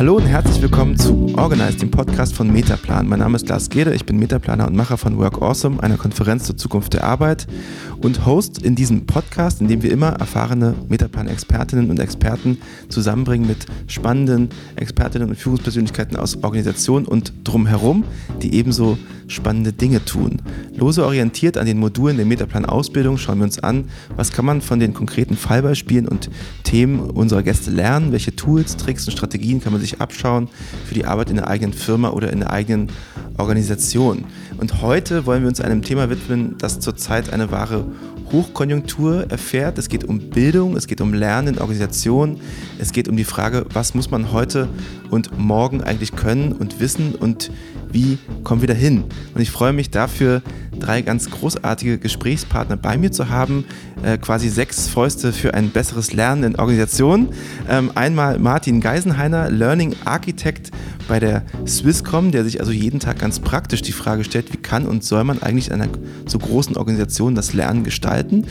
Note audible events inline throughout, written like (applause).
Hallo und herzlich willkommen zu Organize, dem Podcast von Metaplan. Mein Name ist Lars Gede, ich bin Metaplaner und Macher von Work Awesome, einer Konferenz zur Zukunft der Arbeit und Host in diesem Podcast, in dem wir immer erfahrene Metaplan-Expertinnen und Experten zusammenbringen mit spannenden Expertinnen und Führungspersönlichkeiten aus Organisationen und drumherum, die ebenso spannende Dinge tun. Lose orientiert an den Modulen der Metaplan-Ausbildung schauen wir uns an, was kann man von den konkreten Fallbeispielen und Themen unserer Gäste lernen, welche Tools, Tricks und Strategien kann man sich abschauen für die Arbeit in der eigenen Firma oder in der eigenen Organisation. Und heute wollen wir uns einem Thema widmen, das zurzeit eine wahre Hochkonjunktur erfährt. Es geht um Bildung, es geht um Lernen in Organisationen, es geht um die Frage, was muss man heute und morgen eigentlich können und wissen und wie kommen wir da hin? Und ich freue mich dafür, drei ganz großartige Gesprächspartner bei mir zu haben, äh, quasi sechs Fäuste für ein besseres Lernen in Organisationen. Ähm, einmal Martin Geisenheiner, Learning Architect bei der Swisscom, der sich also jeden Tag ganz praktisch die Frage stellt, wie kann und soll man eigentlich in einer so großen Organisation das Lernen gestalten.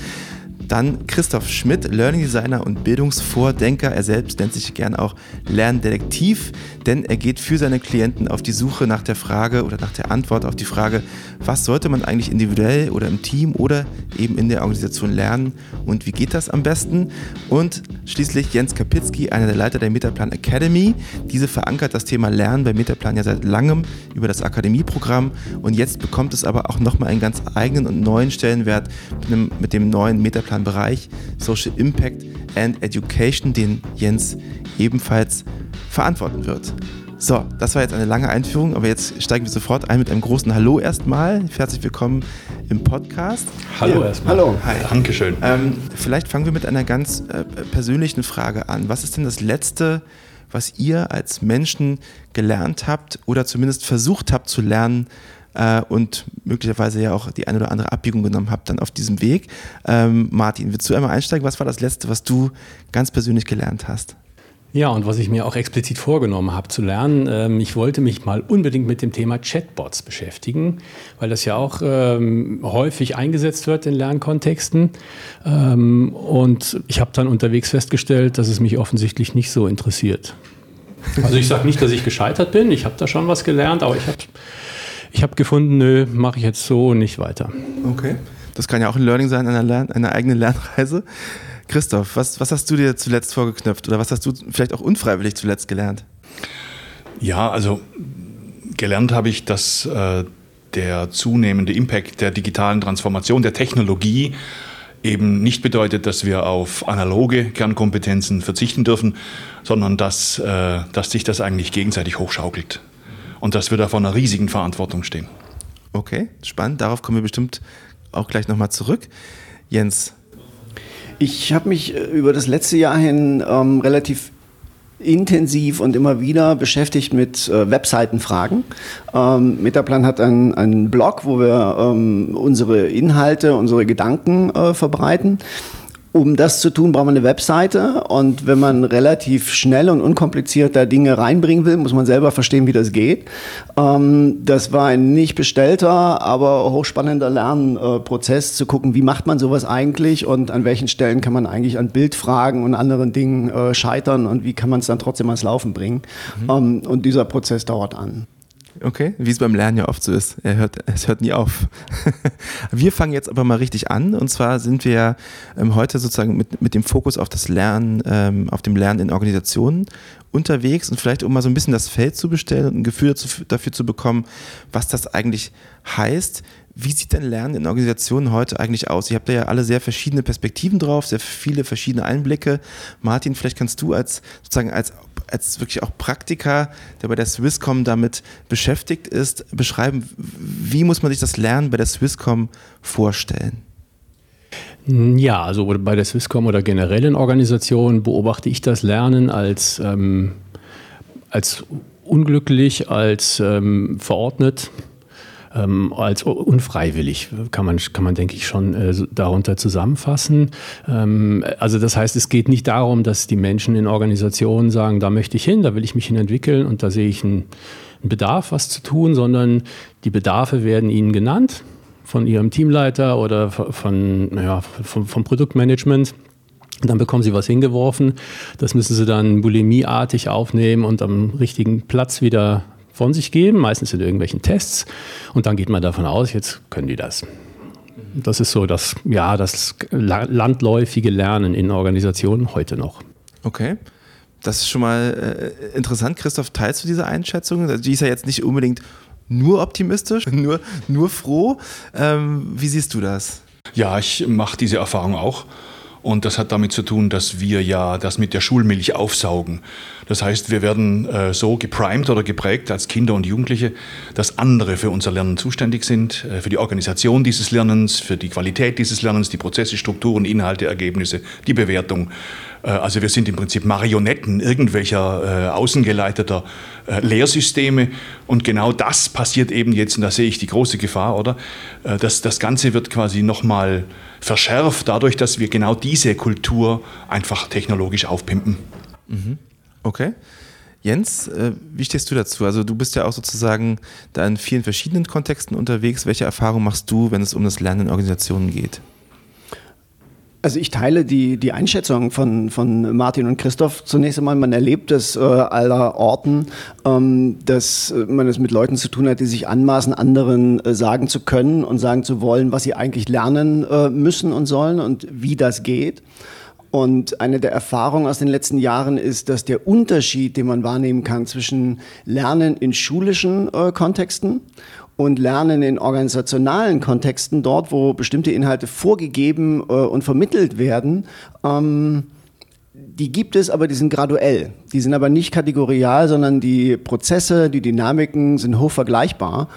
Dann Christoph Schmidt, Learning Designer und Bildungsvordenker. Er selbst nennt sich gern auch Lerndetektiv, denn er geht für seine Klienten auf die Suche nach der Frage oder nach der Antwort auf die Frage, was sollte man eigentlich individuell oder im Team oder eben in der Organisation lernen und wie geht das am besten? Und schließlich Jens Kapitzki, einer der Leiter der Metaplan Academy. Diese verankert das Thema Lernen bei Metaplan ja seit langem über das Akademieprogramm und jetzt bekommt es aber auch nochmal einen ganz eigenen und neuen Stellenwert mit, einem, mit dem neuen Metaplan Bereich Social Impact and Education, den Jens ebenfalls verantworten wird. So, das war jetzt eine lange Einführung, aber jetzt steigen wir sofort ein mit einem großen Hallo erstmal. Herzlich willkommen im Podcast. Hallo ja, erstmal. Hallo. Hi. Dankeschön. Ähm, vielleicht fangen wir mit einer ganz äh, persönlichen Frage an. Was ist denn das Letzte, was ihr als Menschen gelernt habt oder zumindest versucht habt zu lernen, äh, und möglicherweise ja auch die eine oder andere Abbiegung genommen habt dann auf diesem Weg. Ähm, Martin, willst du einmal einsteigen? Was war das Letzte, was du ganz persönlich gelernt hast? Ja, und was ich mir auch explizit vorgenommen habe zu lernen, ähm, ich wollte mich mal unbedingt mit dem Thema Chatbots beschäftigen, weil das ja auch ähm, häufig eingesetzt wird in Lernkontexten. Ähm, und ich habe dann unterwegs festgestellt, dass es mich offensichtlich nicht so interessiert. Also ich sage nicht, dass ich gescheitert bin, ich habe da schon was gelernt, aber ich habe ich habe gefunden, nö, mache ich jetzt so und nicht weiter. Okay. Das kann ja auch ein Learning sein, einer, Lern einer eigenen Lernreise. Christoph, was, was hast du dir zuletzt vorgeknöpft oder was hast du vielleicht auch unfreiwillig zuletzt gelernt? Ja, also gelernt habe ich, dass äh, der zunehmende Impact der digitalen Transformation, der Technologie eben nicht bedeutet, dass wir auf analoge Kernkompetenzen verzichten dürfen, sondern dass, äh, dass sich das eigentlich gegenseitig hochschaukelt und dass wir da vor einer riesigen Verantwortung stehen. Okay, spannend. Darauf kommen wir bestimmt auch gleich nochmal zurück. Jens. Ich habe mich äh, über das letzte Jahr hin ähm, relativ intensiv und immer wieder beschäftigt mit äh, Webseitenfragen. Ähm, Metaplan hat einen, einen Blog, wo wir ähm, unsere Inhalte, unsere Gedanken äh, verbreiten. Um das zu tun, braucht man eine Webseite und wenn man relativ schnell und unkompliziert da Dinge reinbringen will, muss man selber verstehen, wie das geht. Ähm, das war ein nicht bestellter, aber hochspannender Lernprozess, zu gucken, wie macht man sowas eigentlich und an welchen Stellen kann man eigentlich an Bildfragen und anderen Dingen äh, scheitern und wie kann man es dann trotzdem ans Laufen bringen. Mhm. Ähm, und dieser Prozess dauert an. Okay, wie es beim Lernen ja oft so ist. Er hört, es hört nie auf. (laughs) wir fangen jetzt aber mal richtig an. Und zwar sind wir ähm, heute sozusagen mit, mit dem Fokus auf das Lernen, ähm, auf dem Lernen in Organisationen unterwegs und vielleicht um mal so ein bisschen das Feld zu bestellen und ein Gefühl dazu, dafür zu bekommen, was das eigentlich heißt. Wie sieht denn Lernen in Organisationen heute eigentlich aus? Ihr habt da ja alle sehr verschiedene Perspektiven drauf, sehr viele verschiedene Einblicke. Martin, vielleicht kannst du als sozusagen als als wirklich auch Praktiker, der bei der Swisscom damit beschäftigt ist, beschreiben, wie muss man sich das Lernen bei der Swisscom vorstellen? Ja, also bei der Swisscom oder generell in Organisationen beobachte ich das Lernen als, ähm, als unglücklich, als ähm, verordnet ähm, als unfreiwillig, kann man, kann man denke ich, schon äh, darunter zusammenfassen. Ähm, also das heißt, es geht nicht darum, dass die Menschen in Organisationen sagen, da möchte ich hin, da will ich mich hin entwickeln und da sehe ich einen, einen Bedarf, was zu tun, sondern die Bedarfe werden ihnen genannt von ihrem Teamleiter oder von, ja, vom, vom Produktmanagement. dann bekommen sie was hingeworfen. Das müssen sie dann bulimieartig aufnehmen und am richtigen Platz wieder von sich geben, meistens in irgendwelchen Tests. Und dann geht man davon aus, jetzt können die das. Das ist so das, ja, das landläufige Lernen in Organisationen heute noch. Okay. Das ist schon mal äh, interessant. Christoph, teilst du diese Einschätzung? Also die ist ja jetzt nicht unbedingt nur optimistisch, (laughs) nur, nur froh. Ähm, wie siehst du das? Ja, ich mache diese Erfahrung auch. Und das hat damit zu tun, dass wir ja das mit der Schulmilch aufsaugen. Das heißt, wir werden äh, so geprimed oder geprägt als Kinder und Jugendliche, dass andere für unser Lernen zuständig sind, äh, für die Organisation dieses Lernens, für die Qualität dieses Lernens, die Prozesse, Strukturen, Inhalte, Ergebnisse, die Bewertung. Äh, also wir sind im Prinzip Marionetten irgendwelcher äh, außengeleiteter äh, Lehrsysteme. Und genau das passiert eben jetzt, und da sehe ich die große Gefahr, oder? Äh, dass das Ganze wird quasi nochmal verschärft, dadurch, dass wir genau diese Kultur einfach technologisch aufpimpen. Mhm. Okay. Jens, äh, wie stehst du dazu? Also du bist ja auch sozusagen da in vielen verschiedenen Kontexten unterwegs. Welche Erfahrungen machst du, wenn es um das Lernen in Organisationen geht? Also ich teile die, die Einschätzung von, von Martin und Christoph. Zunächst einmal, man erlebt es äh, aller Orten, ähm, dass äh, man es mit Leuten zu tun hat, die sich anmaßen, anderen äh, sagen zu können und sagen zu wollen, was sie eigentlich lernen äh, müssen und sollen und wie das geht. Und eine der Erfahrungen aus den letzten Jahren ist, dass der Unterschied, den man wahrnehmen kann zwischen Lernen in schulischen äh, Kontexten und Lernen in organisationalen Kontexten, dort, wo bestimmte Inhalte vorgegeben äh, und vermittelt werden, ähm, die gibt es, aber die sind graduell. Die sind aber nicht kategorial, sondern die Prozesse, die Dynamiken sind hoch vergleichbar.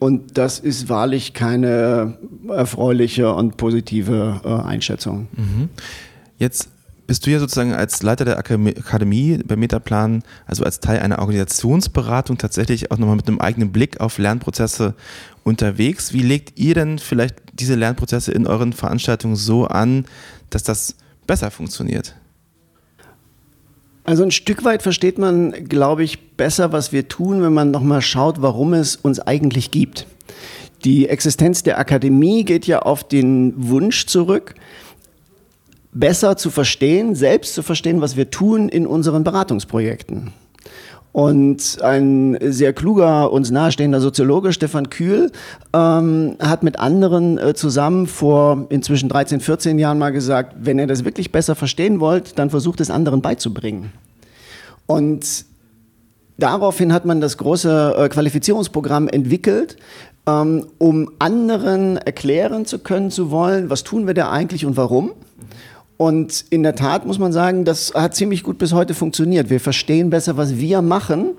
Und das ist wahrlich keine erfreuliche und positive äh, Einschätzung. Mhm. Jetzt bist du ja sozusagen als Leiter der Akademie bei Metaplan, also als Teil einer Organisationsberatung tatsächlich auch nochmal mit einem eigenen Blick auf Lernprozesse unterwegs. Wie legt ihr denn vielleicht diese Lernprozesse in euren Veranstaltungen so an, dass das besser funktioniert? Also ein Stück weit versteht man, glaube ich, besser, was wir tun, wenn man nochmal schaut, warum es uns eigentlich gibt. Die Existenz der Akademie geht ja auf den Wunsch zurück, besser zu verstehen, selbst zu verstehen, was wir tun in unseren Beratungsprojekten. Und ein sehr kluger, uns nahestehender Soziologe, Stefan Kühl, ähm, hat mit anderen äh, zusammen vor inzwischen 13, 14 Jahren mal gesagt, wenn ihr das wirklich besser verstehen wollt, dann versucht es anderen beizubringen. Und daraufhin hat man das große äh, Qualifizierungsprogramm entwickelt, ähm, um anderen erklären zu können, zu wollen, was tun wir da eigentlich und warum. Und in der Tat muss man sagen, das hat ziemlich gut bis heute funktioniert. Wir verstehen besser, was wir machen,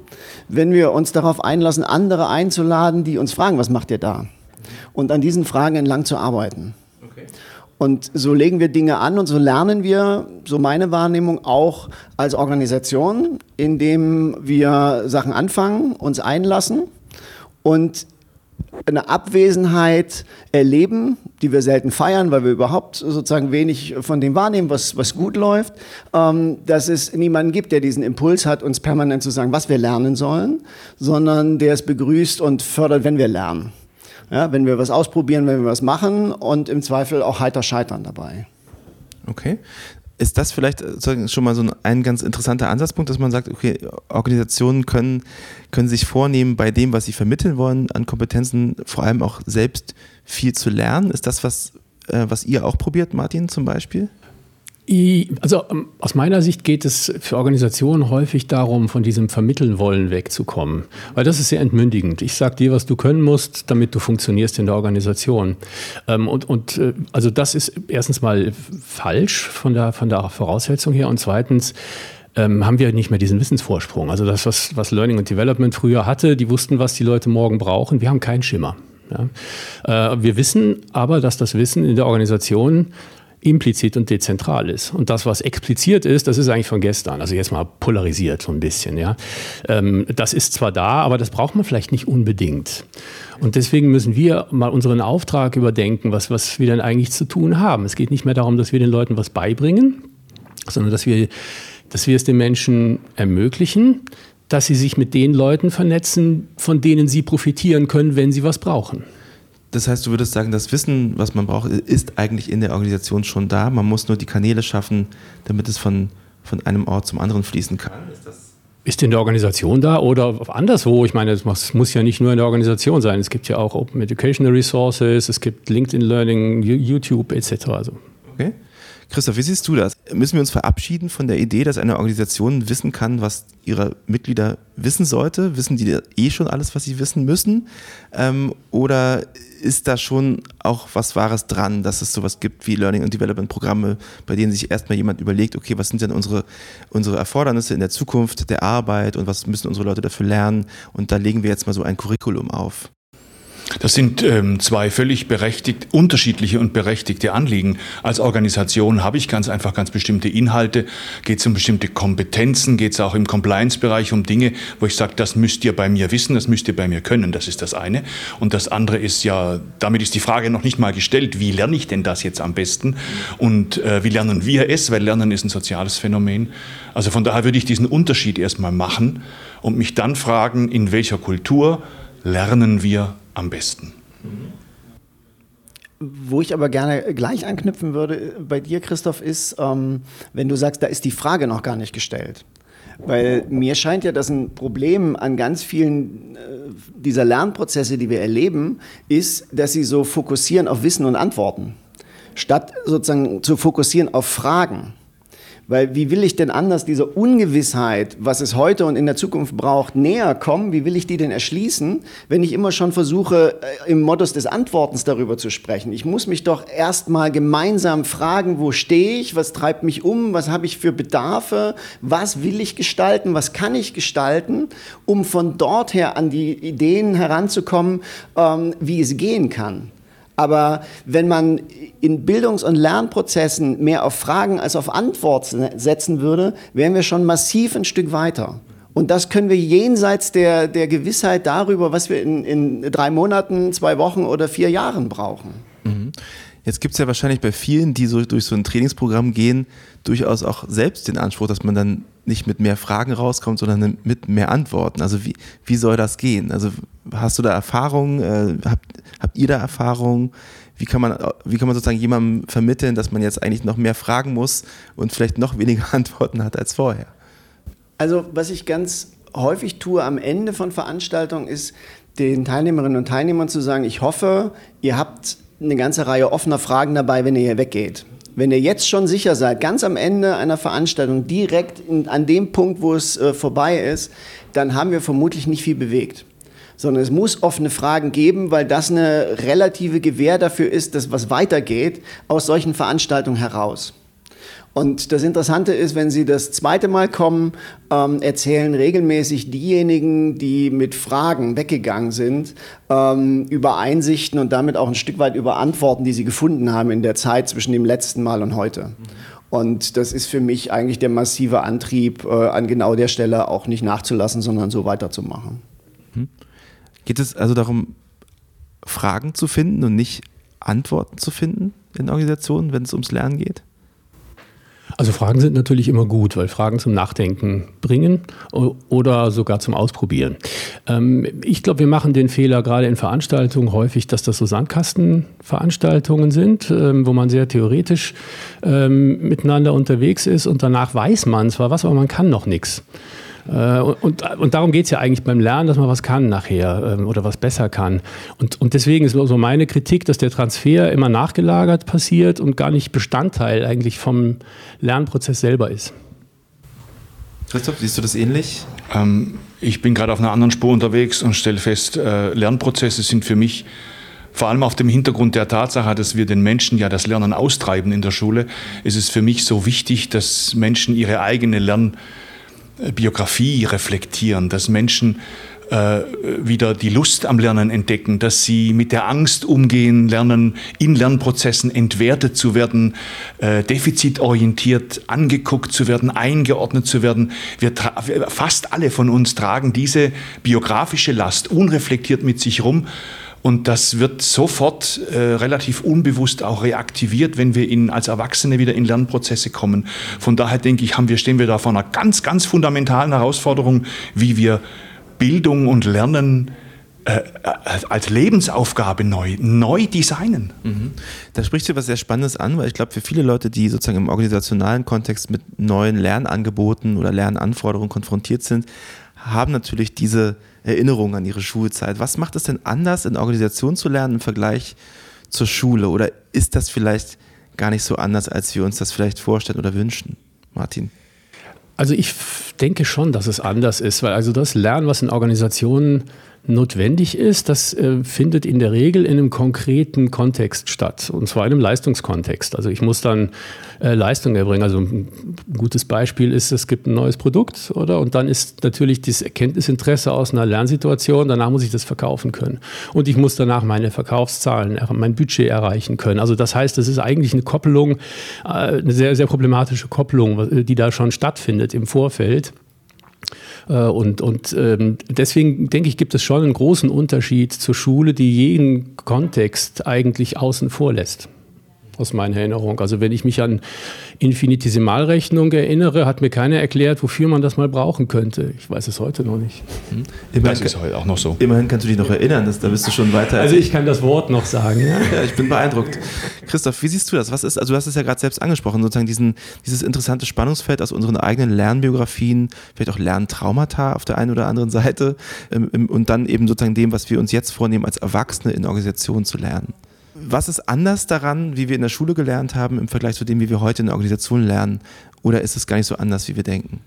wenn wir uns darauf einlassen, andere einzuladen, die uns fragen, was macht ihr da? Und an diesen Fragen entlang zu arbeiten. Okay. Und so legen wir Dinge an und so lernen wir, so meine Wahrnehmung, auch als Organisation, indem wir Sachen anfangen, uns einlassen und eine Abwesenheit erleben, die wir selten feiern, weil wir überhaupt sozusagen wenig von dem wahrnehmen, was, was gut läuft, ähm, dass es niemanden gibt, der diesen Impuls hat, uns permanent zu sagen, was wir lernen sollen, sondern der es begrüßt und fördert, wenn wir lernen. Ja, wenn wir was ausprobieren, wenn wir was machen und im Zweifel auch heiter scheitern dabei. Okay ist das vielleicht schon mal so ein ganz interessanter Ansatzpunkt, dass man sagt, okay, Organisationen können, können sich vornehmen, bei dem, was sie vermitteln wollen, an Kompetenzen vor allem auch selbst viel zu lernen. Ist das was, äh, was ihr auch probiert, Martin, zum Beispiel? Also ähm, aus meiner Sicht geht es für Organisationen häufig darum, von diesem Vermitteln wollen wegzukommen. Weil das ist sehr entmündigend. Ich sage dir, was du können musst, damit du funktionierst in der Organisation. Ähm, und, und äh, also das ist erstens mal falsch von der, von der Voraussetzung her. Und zweitens, ähm, haben wir nicht mehr diesen Wissensvorsprung. Also das, was, was Learning und Development früher hatte, die wussten, was die Leute morgen brauchen. Wir haben keinen Schimmer. Ja. Äh, wir wissen aber, dass das Wissen in der Organisation implizit und dezentral ist. Und das, was expliziert ist, das ist eigentlich von gestern. Also jetzt mal polarisiert so ein bisschen. Ja. Ähm, das ist zwar da, aber das braucht man vielleicht nicht unbedingt. Und deswegen müssen wir mal unseren Auftrag überdenken, was, was wir denn eigentlich zu tun haben. Es geht nicht mehr darum, dass wir den Leuten was beibringen, sondern dass wir, dass wir es den Menschen ermöglichen, dass sie sich mit den Leuten vernetzen, von denen sie profitieren können, wenn sie was brauchen. Das heißt, du würdest sagen, das Wissen, was man braucht, ist eigentlich in der Organisation schon da. Man muss nur die Kanäle schaffen, damit es von, von einem Ort zum anderen fließen kann. Ist das ist in der Organisation da oder anderswo? Ich meine, es muss ja nicht nur in der Organisation sein. Es gibt ja auch Open Educational Resources, es gibt LinkedIn Learning, YouTube etc. Also. Okay. Christoph, wie siehst du das? Müssen wir uns verabschieden von der Idee, dass eine Organisation wissen kann, was ihre Mitglieder wissen sollte? Wissen die eh schon alles, was sie wissen müssen? Ähm, oder ist da schon auch was Wahres dran, dass es sowas gibt wie Learning and Development Programme, bei denen sich erstmal jemand überlegt, okay, was sind denn unsere, unsere Erfordernisse in der Zukunft der Arbeit und was müssen unsere Leute dafür lernen? Und da legen wir jetzt mal so ein Curriculum auf. Das sind ähm, zwei völlig berechtigt, unterschiedliche und berechtigte Anliegen. Als Organisation habe ich ganz einfach ganz bestimmte Inhalte, geht es um bestimmte Kompetenzen, geht es auch im Compliance-Bereich um Dinge, wo ich sage, das müsst ihr bei mir wissen, das müsst ihr bei mir können, das ist das eine. Und das andere ist ja, damit ist die Frage noch nicht mal gestellt, wie lerne ich denn das jetzt am besten und äh, wie lernen wir es, weil Lernen ist ein soziales Phänomen. Also von daher würde ich diesen Unterschied erstmal machen und mich dann fragen, in welcher Kultur lernen wir am besten. Wo ich aber gerne gleich anknüpfen würde bei dir, Christoph, ist, ähm, wenn du sagst, da ist die Frage noch gar nicht gestellt. Weil mir scheint ja, dass ein Problem an ganz vielen äh, dieser Lernprozesse, die wir erleben, ist, dass sie so fokussieren auf Wissen und Antworten, statt sozusagen zu fokussieren auf Fragen. Weil wie will ich denn anders dieser Ungewissheit, was es heute und in der Zukunft braucht, näher kommen? Wie will ich die denn erschließen, wenn ich immer schon versuche, äh, im Modus des Antwortens darüber zu sprechen? Ich muss mich doch erstmal gemeinsam fragen, wo stehe ich, was treibt mich um, was habe ich für Bedarfe, was will ich gestalten, was kann ich gestalten, um von dort her an die Ideen heranzukommen, ähm, wie es gehen kann. Aber wenn man in Bildungs- und Lernprozessen mehr auf Fragen als auf Antworten setzen würde, wären wir schon massiv ein Stück weiter. Und das können wir jenseits der, der Gewissheit darüber, was wir in, in drei Monaten, zwei Wochen oder vier Jahren brauchen. Mhm. Jetzt gibt es ja wahrscheinlich bei vielen, die so durch so ein Trainingsprogramm gehen, durchaus auch selbst den Anspruch, dass man dann nicht mit mehr Fragen rauskommt, sondern mit mehr Antworten. Also wie, wie soll das gehen? Also hast du da Erfahrungen? Äh, habt, habt ihr da Erfahrungen? Wie kann, man, wie kann man sozusagen jemandem vermitteln, dass man jetzt eigentlich noch mehr fragen muss und vielleicht noch weniger (laughs) Antworten hat als vorher? Also was ich ganz häufig tue am Ende von Veranstaltungen ist, den Teilnehmerinnen und Teilnehmern zu sagen, ich hoffe, ihr habt eine ganze Reihe offener Fragen dabei, wenn ihr hier weggeht. Wenn ihr jetzt schon sicher seid, ganz am Ende einer Veranstaltung, direkt in, an dem Punkt, wo es äh, vorbei ist, dann haben wir vermutlich nicht viel bewegt. Sondern es muss offene Fragen geben, weil das eine relative Gewähr dafür ist, dass was weitergeht aus solchen Veranstaltungen heraus. Und das Interessante ist, wenn Sie das zweite Mal kommen, ähm, erzählen regelmäßig diejenigen, die mit Fragen weggegangen sind, ähm, über Einsichten und damit auch ein Stück weit über Antworten, die sie gefunden haben in der Zeit zwischen dem letzten Mal und heute. Und das ist für mich eigentlich der massive Antrieb, äh, an genau der Stelle auch nicht nachzulassen, sondern so weiterzumachen. Mhm. Geht es also darum, Fragen zu finden und nicht Antworten zu finden in Organisationen, wenn es ums Lernen geht? Also Fragen sind natürlich immer gut, weil Fragen zum Nachdenken bringen oder sogar zum Ausprobieren. Ähm, ich glaube, wir machen den Fehler gerade in Veranstaltungen häufig, dass das so Sandkastenveranstaltungen sind, ähm, wo man sehr theoretisch ähm, miteinander unterwegs ist und danach weiß man zwar was, aber man kann noch nichts. Äh, und, und darum geht es ja eigentlich beim Lernen, dass man was kann nachher ähm, oder was besser kann. Und, und deswegen ist so meine Kritik, dass der Transfer immer nachgelagert passiert und gar nicht Bestandteil eigentlich vom Lernprozess selber ist. Christoph, siehst du das ähnlich? Ähm, ich bin gerade auf einer anderen Spur unterwegs und stelle fest, äh, Lernprozesse sind für mich vor allem auf dem Hintergrund der Tatsache, dass wir den Menschen ja das Lernen austreiben in der Schule, ist es für mich so wichtig, dass Menschen ihre eigene Lern Biografie reflektieren, dass Menschen äh, wieder die Lust am Lernen entdecken, dass sie mit der Angst umgehen lernen, in Lernprozessen entwertet zu werden, äh, defizitorientiert angeguckt zu werden, eingeordnet zu werden. Wir fast alle von uns tragen diese biografische Last unreflektiert mit sich rum und das wird sofort äh, relativ unbewusst auch reaktiviert, wenn wir in, als Erwachsene wieder in Lernprozesse kommen. Von daher denke ich, haben wir, stehen wir da vor einer ganz, ganz fundamentalen Herausforderung, wie wir Bildung und Lernen äh, als Lebensaufgabe neu, neu designen. Mhm. Da sprichst du was sehr Spannendes an, weil ich glaube, für viele Leute, die sozusagen im organisationalen Kontext mit neuen Lernangeboten oder Lernanforderungen konfrontiert sind, haben natürlich diese Erinnerung an ihre Schulzeit. Was macht es denn anders, in Organisation zu lernen im Vergleich zur Schule? Oder ist das vielleicht gar nicht so anders, als wir uns das vielleicht vorstellen oder wünschen, Martin? Also ich denke schon, dass es anders ist, weil also das Lernen, was in Organisationen notwendig ist, das äh, findet in der Regel in einem konkreten Kontext statt, und zwar in einem Leistungskontext. Also ich muss dann äh, Leistung erbringen. Also ein gutes Beispiel ist, es gibt ein neues Produkt, oder? Und dann ist natürlich das Erkenntnisinteresse aus einer Lernsituation, danach muss ich das verkaufen können. Und ich muss danach meine Verkaufszahlen, mein Budget erreichen können. Also das heißt, es ist eigentlich eine Koppelung, äh, eine sehr, sehr problematische Kopplung, die da schon stattfindet im Vorfeld. Äh, und, und ähm, deswegen denke ich, gibt es schon einen großen Unterschied zur Schule, die jeden Kontext eigentlich außen vor lässt aus meiner Erinnerung. Also wenn ich mich an Infinitesimalrechnung erinnere, hat mir keiner erklärt, wofür man das mal brauchen könnte. Ich weiß es heute noch nicht. Hm. Immerhin, das ist heute auch noch so. Immerhin kannst du dich noch erinnern, dass, da bist du schon weiter. Also ich kann das Wort noch sagen. Ja, (laughs) ja ich bin beeindruckt. Christoph, wie siehst du das? Was ist, also du hast es ja gerade selbst angesprochen, sozusagen diesen, dieses interessante Spannungsfeld aus unseren eigenen Lernbiografien, vielleicht auch Lerntraumata auf der einen oder anderen Seite ähm, und dann eben sozusagen dem, was wir uns jetzt vornehmen, als Erwachsene in Organisationen zu lernen. Was ist anders daran, wie wir in der Schule gelernt haben, im Vergleich zu dem, wie wir heute in der Organisation lernen? Oder ist es gar nicht so anders, wie wir denken?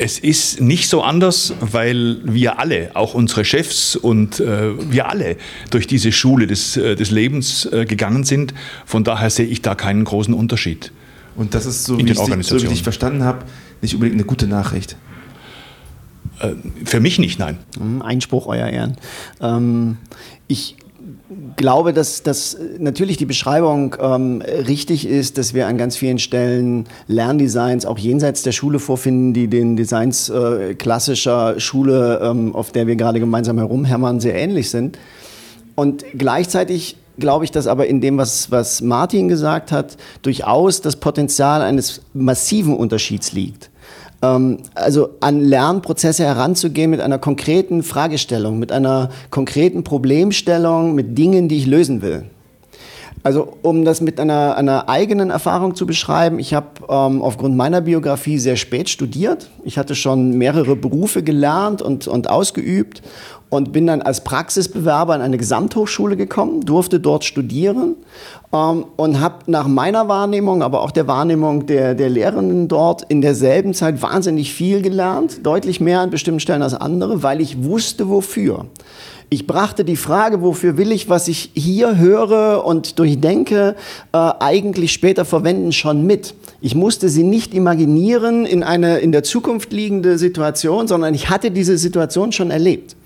Es ist nicht so anders, weil wir alle, auch unsere Chefs und äh, wir alle durch diese Schule des, äh, des Lebens äh, gegangen sind. Von daher sehe ich da keinen großen Unterschied. Und das ist, so, wie, ich, so wie ich verstanden habe, nicht unbedingt eine gute Nachricht. Äh, für mich nicht, nein. Einspruch, Euer Ehren. Ähm, ich glaube, dass, dass natürlich die Beschreibung ähm, richtig ist, dass wir an ganz vielen Stellen Lerndesigns auch jenseits der Schule vorfinden, die den Designs äh, klassischer Schule, ähm, auf der wir gerade gemeinsam herumhämmern, sehr ähnlich sind. Und gleichzeitig glaube ich, dass aber in dem, was, was Martin gesagt hat, durchaus das Potenzial eines massiven Unterschieds liegt. Ähm, also an Lernprozesse heranzugehen mit einer konkreten Fragestellung, mit einer konkreten Problemstellung, mit Dingen, die ich lösen will. Also um das mit einer, einer eigenen Erfahrung zu beschreiben, ich habe ähm, aufgrund meiner Biografie sehr spät studiert. Ich hatte schon mehrere Berufe gelernt und, und ausgeübt und bin dann als Praxisbewerber in eine Gesamthochschule gekommen, durfte dort studieren ähm, und habe nach meiner Wahrnehmung, aber auch der Wahrnehmung der, der Lehrenden dort in derselben Zeit wahnsinnig viel gelernt, deutlich mehr an bestimmten Stellen als andere, weil ich wusste, wofür. Ich brachte die Frage, wofür will ich, was ich hier höre und durchdenke, äh, eigentlich später verwenden, schon mit. Ich musste sie nicht imaginieren in eine in der Zukunft liegende Situation, sondern ich hatte diese Situation schon erlebt.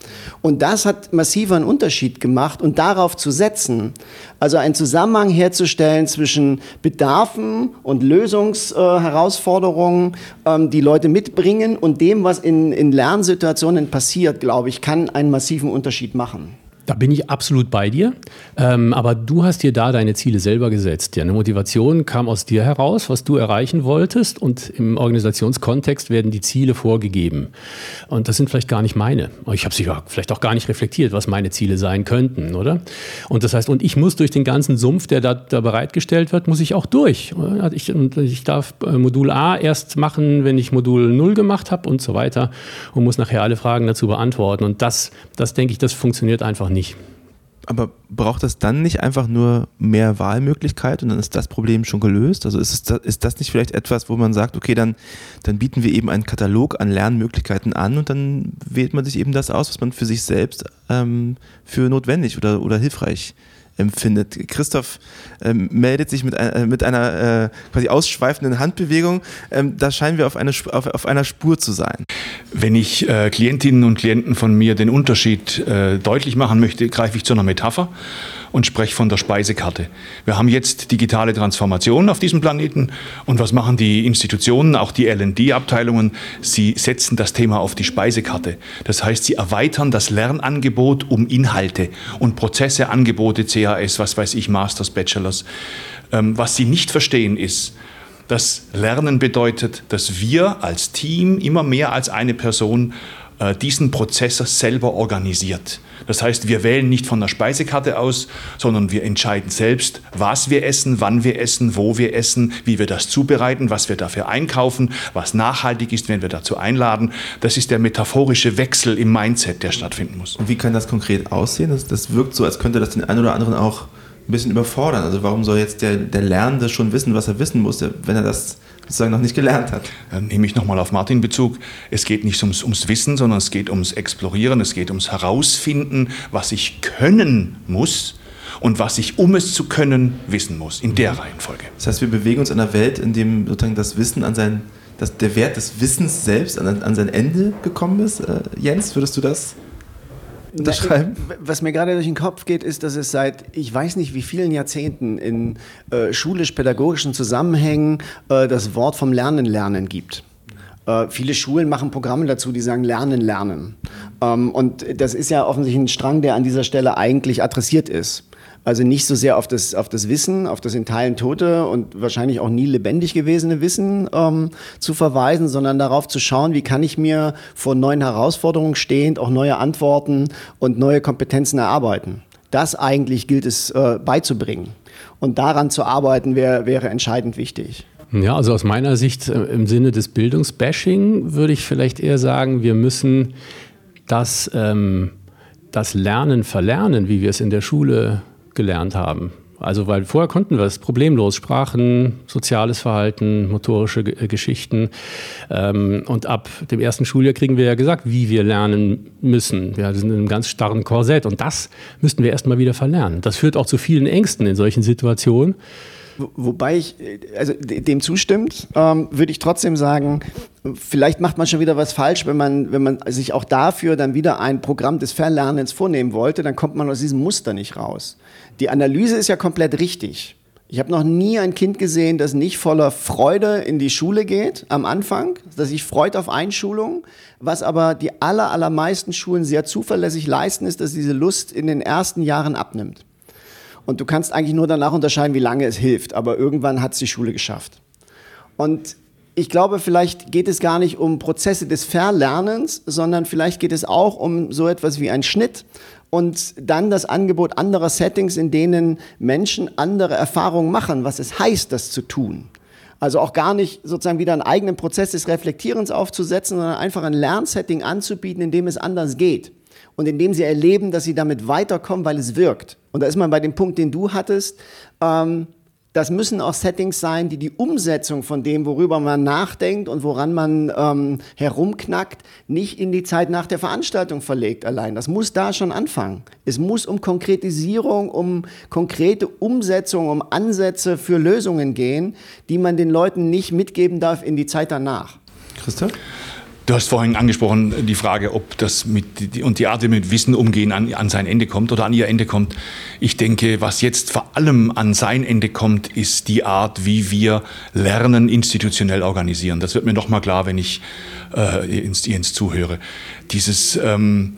Und das hat massiv einen Unterschied gemacht und darauf zu setzen, also einen Zusammenhang herzustellen zwischen Bedarfen und Lösungsherausforderungen, äh, ähm, die Leute mitbringen und dem, was in, in Lernsituationen passiert, glaube ich, kann einen massiven Unterschied machen. Da bin ich absolut bei dir. Ähm, aber du hast dir da deine Ziele selber gesetzt. Ja, eine Motivation kam aus dir heraus, was du erreichen wolltest. Und im Organisationskontext werden die Ziele vorgegeben. Und das sind vielleicht gar nicht meine. Ich habe sie ja vielleicht auch gar nicht reflektiert, was meine Ziele sein könnten, oder? Und das heißt, und ich muss durch den ganzen Sumpf, der da, da bereitgestellt wird, muss ich auch durch. Ich, ich darf äh, Modul A erst machen, wenn ich Modul 0 gemacht habe und so weiter. Und muss nachher alle Fragen dazu beantworten. Und das, das denke ich, das funktioniert einfach nicht. Aber braucht das dann nicht einfach nur mehr Wahlmöglichkeit und dann ist das Problem schon gelöst? Also ist, es, ist das nicht vielleicht etwas, wo man sagt, okay, dann, dann bieten wir eben einen Katalog an Lernmöglichkeiten an und dann wählt man sich eben das aus, was man für sich selbst ähm, für notwendig oder, oder hilfreich empfindet. Christoph ähm, meldet sich mit, äh, mit einer äh, quasi ausschweifenden Handbewegung. Ähm, da scheinen wir auf, eine, auf, auf einer Spur zu sein. Wenn ich äh, Klientinnen und Klienten von mir den Unterschied äh, deutlich machen möchte, greife ich zu einer Metapher und spreche von der Speisekarte. Wir haben jetzt digitale Transformation auf diesem Planeten und was machen die Institutionen, auch die LD-Abteilungen? Sie setzen das Thema auf die Speisekarte. Das heißt, sie erweitern das Lernangebot um Inhalte und Prozesse, Angebote, CAS, was weiß ich, Masters, Bachelors. Ähm, was sie nicht verstehen ist, dass Lernen bedeutet, dass wir als Team immer mehr als eine Person diesen Prozess selber organisiert. Das heißt, wir wählen nicht von der Speisekarte aus, sondern wir entscheiden selbst, was wir essen, wann wir essen, wo wir essen, wie wir das zubereiten, was wir dafür einkaufen, was nachhaltig ist, wenn wir dazu einladen. Das ist der metaphorische Wechsel im Mindset, der stattfinden muss. Und wie kann das konkret aussehen? Das, das wirkt so, als könnte das den einen oder anderen auch ein bisschen überfordern. Also warum soll jetzt der, der Lernende schon wissen, was er wissen muss, wenn er das sozusagen noch nicht gelernt hat. Dann nehme ich nochmal auf Martin Bezug. Es geht nicht ums, ums Wissen, sondern es geht ums Explorieren, es geht ums Herausfinden, was ich können muss und was ich, um es zu können, wissen muss, in der Reihenfolge. Das heißt, wir bewegen uns in einer Welt, in dem sozusagen das Wissen an sein, dass der Wert des Wissens selbst an, an sein Ende gekommen ist. Äh, Jens, würdest du das unterschreiben? Was mir gerade durch den Kopf geht, ist, dass es seit ich weiß nicht wie vielen Jahrzehnten in äh, schulisch-pädagogischen Zusammenhängen äh, das Wort vom Lernen lernen gibt. Äh, viele Schulen machen Programme dazu, die sagen Lernen lernen. Ähm, und das ist ja offensichtlich ein Strang, der an dieser Stelle eigentlich adressiert ist. Also nicht so sehr auf das, auf das Wissen, auf das in Teilen tote und wahrscheinlich auch nie lebendig gewesene Wissen ähm, zu verweisen, sondern darauf zu schauen, wie kann ich mir vor neuen Herausforderungen stehend auch neue Antworten und neue Kompetenzen erarbeiten. Das eigentlich gilt es äh, beizubringen. Und daran zu arbeiten wär, wäre entscheidend wichtig. Ja, also aus meiner Sicht äh, im Sinne des Bildungsbashing würde ich vielleicht eher sagen, wir müssen das, ähm, das Lernen verlernen, wie wir es in der Schule gelernt haben. Also weil vorher konnten wir es problemlos, Sprachen, soziales Verhalten, motorische äh, Geschichten. Ähm, und ab dem ersten Schuljahr kriegen wir ja gesagt, wie wir lernen müssen. Wir sind in einem ganz starren Korsett und das müssten wir erstmal wieder verlernen. Das führt auch zu vielen Ängsten in solchen Situationen. Wobei ich also dem zustimmt, ähm, würde ich trotzdem sagen, vielleicht macht man schon wieder was falsch, wenn man, wenn man sich auch dafür dann wieder ein Programm des Verlernens vornehmen wollte, dann kommt man aus diesem Muster nicht raus. Die Analyse ist ja komplett richtig. Ich habe noch nie ein Kind gesehen, das nicht voller Freude in die Schule geht am Anfang, das sich freut auf Einschulung. Was aber die aller, allermeisten Schulen sehr zuverlässig leisten, ist, dass diese Lust in den ersten Jahren abnimmt. Und du kannst eigentlich nur danach unterscheiden, wie lange es hilft. Aber irgendwann hat es die Schule geschafft. Und ich glaube, vielleicht geht es gar nicht um Prozesse des Verlernens, sondern vielleicht geht es auch um so etwas wie einen Schnitt und dann das Angebot anderer Settings, in denen Menschen andere Erfahrungen machen, was es heißt, das zu tun. Also auch gar nicht sozusagen wieder einen eigenen Prozess des Reflektierens aufzusetzen, sondern einfach ein Lernsetting anzubieten, in dem es anders geht und in dem sie erleben, dass sie damit weiterkommen, weil es wirkt. Und da ist man bei dem Punkt, den du hattest. Ähm, das müssen auch Settings sein, die die Umsetzung von dem, worüber man nachdenkt und woran man ähm, herumknackt, nicht in die Zeit nach der Veranstaltung verlegt allein. Das muss da schon anfangen. Es muss um Konkretisierung, um konkrete Umsetzung, um Ansätze für Lösungen gehen, die man den Leuten nicht mitgeben darf in die Zeit danach. Christoph? Du hast vorhin angesprochen die Frage, ob das mit und die Art, wie mit Wissen umgehen an, an sein Ende kommt oder an ihr Ende kommt. Ich denke, was jetzt vor allem an sein Ende kommt, ist die Art, wie wir Lernen institutionell organisieren. Das wird mir noch mal klar, wenn ich äh, ins, ins zuhöre. Dieses, ähm,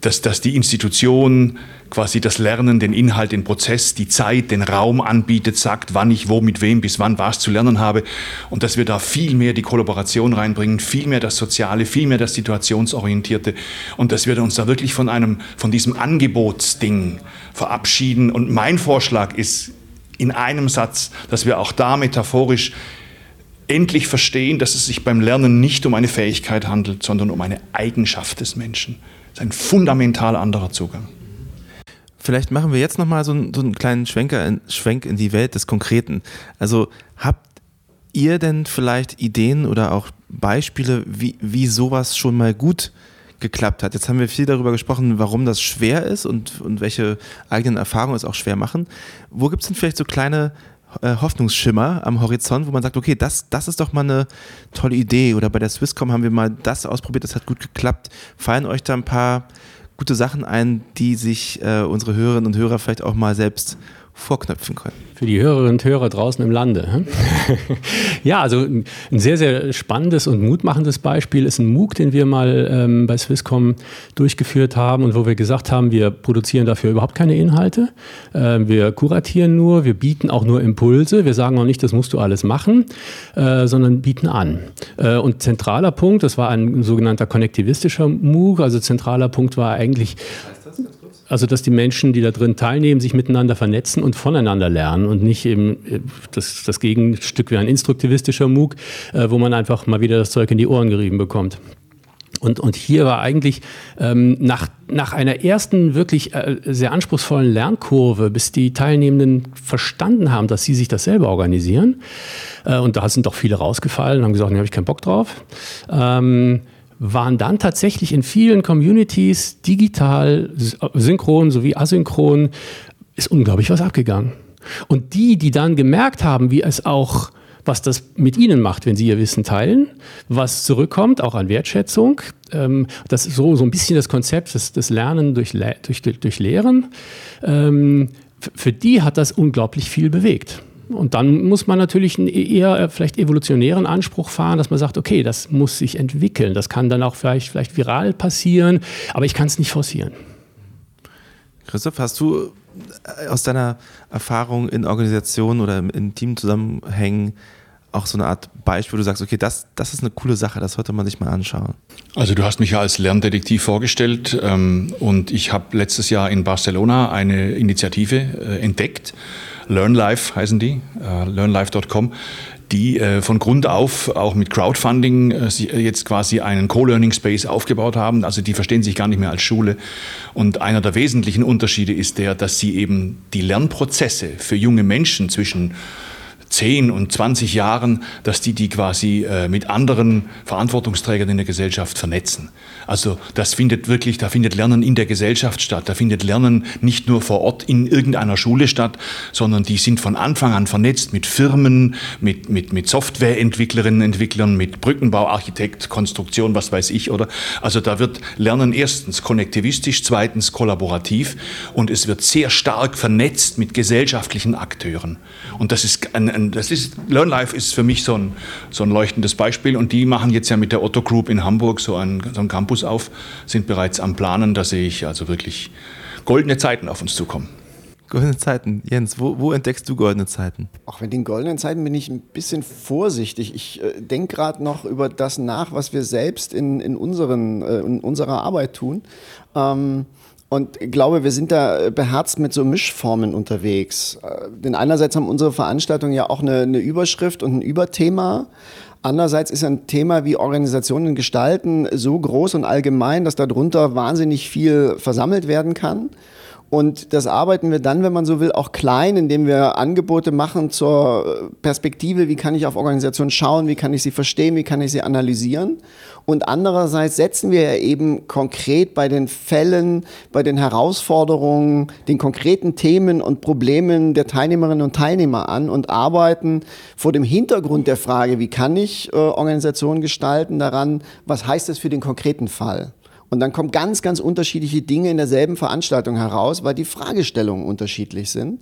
dass, dass die Institution quasi das Lernen, den Inhalt, den Prozess, die Zeit, den Raum anbietet, sagt, wann ich wo, mit wem, bis wann was zu lernen habe und dass wir da viel mehr die Kollaboration reinbringen, viel mehr das Soziale, viel mehr das Situationsorientierte und dass wir uns da wirklich von einem, von diesem Angebotsding verabschieden und mein Vorschlag ist in einem Satz, dass wir auch da metaphorisch endlich verstehen, dass es sich beim Lernen nicht um eine Fähigkeit handelt, sondern um eine Eigenschaft des Menschen. Das ist ein fundamental anderer Zugang. Vielleicht machen wir jetzt nochmal so, einen, so einen kleinen Schwenker in, Schwenk in die Welt des Konkreten. Also habt ihr denn vielleicht Ideen oder auch Beispiele, wie, wie sowas schon mal gut geklappt hat? Jetzt haben wir viel darüber gesprochen, warum das schwer ist und, und welche eigenen Erfahrungen es auch schwer machen. Wo gibt es denn vielleicht so kleine äh, Hoffnungsschimmer am Horizont, wo man sagt, okay, das, das ist doch mal eine tolle Idee. Oder bei der Swisscom haben wir mal das ausprobiert, das hat gut geklappt. Fallen euch da ein paar gute Sachen ein, die sich äh, unsere Hörerinnen und Hörer vielleicht auch mal selbst vorknöpfen können. Für die Hörerinnen und Hörer draußen im Lande. (laughs) ja, also ein sehr, sehr spannendes und mutmachendes Beispiel ist ein MOOC, den wir mal ähm, bei Swisscom durchgeführt haben und wo wir gesagt haben, wir produzieren dafür überhaupt keine Inhalte. Äh, wir kuratieren nur, wir bieten auch nur Impulse. Wir sagen auch nicht, das musst du alles machen, äh, sondern bieten an. Äh, und zentraler Punkt, das war ein sogenannter konnektivistischer MOOC, also zentraler Punkt war eigentlich. Also, dass die Menschen, die da drin teilnehmen, sich miteinander vernetzen und voneinander lernen und nicht eben äh, das, das Gegenstück wie ein instruktivistischer MOOC, äh, wo man einfach mal wieder das Zeug in die Ohren gerieben bekommt. Und, und hier war eigentlich ähm, nach, nach einer ersten wirklich äh, sehr anspruchsvollen Lernkurve, bis die Teilnehmenden verstanden haben, dass sie sich das selber organisieren, äh, und da sind doch viele rausgefallen und haben gesagt, da habe ich keinen Bock drauf. Ähm, waren dann tatsächlich in vielen Communities digital, synchron sowie asynchron, ist unglaublich was abgegangen. Und die, die dann gemerkt haben, wie es auch, was das mit ihnen macht, wenn sie ihr Wissen teilen, was zurückkommt, auch an Wertschätzung, ähm, das ist so, so ein bisschen das Konzept des, des Lernen durch, durch, durch Lehren, ähm, für die hat das unglaublich viel bewegt. Und dann muss man natürlich einen eher äh, vielleicht evolutionären Anspruch fahren, dass man sagt, okay, das muss sich entwickeln. Das kann dann auch vielleicht, vielleicht viral passieren, aber ich kann es nicht forcieren. Christoph, hast du äh, aus deiner Erfahrung in Organisationen oder in Teamzusammenhängen auch so eine Art Beispiel, wo du sagst, okay, das, das ist eine coole Sache, das sollte man sich mal anschauen? Also du hast mich ja als Lerndetektiv vorgestellt ähm, und ich habe letztes Jahr in Barcelona eine Initiative äh, entdeckt LearnLife heißen die, äh, learnlife.com, die äh, von Grund auf auch mit Crowdfunding äh, jetzt quasi einen Co-Learning Space aufgebaut haben. Also die verstehen sich gar nicht mehr als Schule. Und einer der wesentlichen Unterschiede ist der, dass sie eben die Lernprozesse für junge Menschen zwischen 10 und 20 Jahren, dass die die quasi äh, mit anderen Verantwortungsträgern in der Gesellschaft vernetzen. Also das findet wirklich, da findet Lernen in der Gesellschaft statt. Da findet Lernen nicht nur vor Ort in irgendeiner Schule statt, sondern die sind von Anfang an vernetzt mit Firmen, mit, mit, mit Softwareentwicklerinnen, Entwicklern, mit Brückenbau, Architekt, Konstruktion, was weiß ich, oder? Also da wird Lernen erstens konnektivistisch, zweitens kollaborativ und es wird sehr stark vernetzt mit gesellschaftlichen Akteuren. Und das ist ein, ein das ist, LearnLife ist für mich so ein, so ein leuchtendes Beispiel und die machen jetzt ja mit der Otto Group in Hamburg so einen, so einen Campus auf, sind bereits am Planen, da sehe ich also wirklich goldene Zeiten auf uns zukommen. Goldene Zeiten. Jens, wo, wo, entdeckst du goldene Zeiten? Auch mit den goldenen Zeiten bin ich ein bisschen vorsichtig. Ich äh, denke gerade noch über das nach, was wir selbst in, in, unseren, äh, in unserer Arbeit tun. Ähm, und ich glaube, wir sind da äh, beherzt mit so Mischformen unterwegs. Äh, denn einerseits haben unsere Veranstaltungen ja auch eine, eine Überschrift und ein Überthema. Andererseits ist ein Thema wie Organisationen gestalten so groß und allgemein, dass darunter wahnsinnig viel versammelt werden kann. Und das arbeiten wir dann, wenn man so will, auch klein, indem wir Angebote machen zur Perspektive, wie kann ich auf Organisationen schauen, wie kann ich sie verstehen, wie kann ich sie analysieren. Und andererseits setzen wir eben konkret bei den Fällen, bei den Herausforderungen, den konkreten Themen und Problemen der Teilnehmerinnen und Teilnehmer an und arbeiten vor dem Hintergrund der Frage, wie kann ich äh, Organisationen gestalten, daran, was heißt das für den konkreten Fall. Und dann kommen ganz, ganz unterschiedliche Dinge in derselben Veranstaltung heraus, weil die Fragestellungen unterschiedlich sind.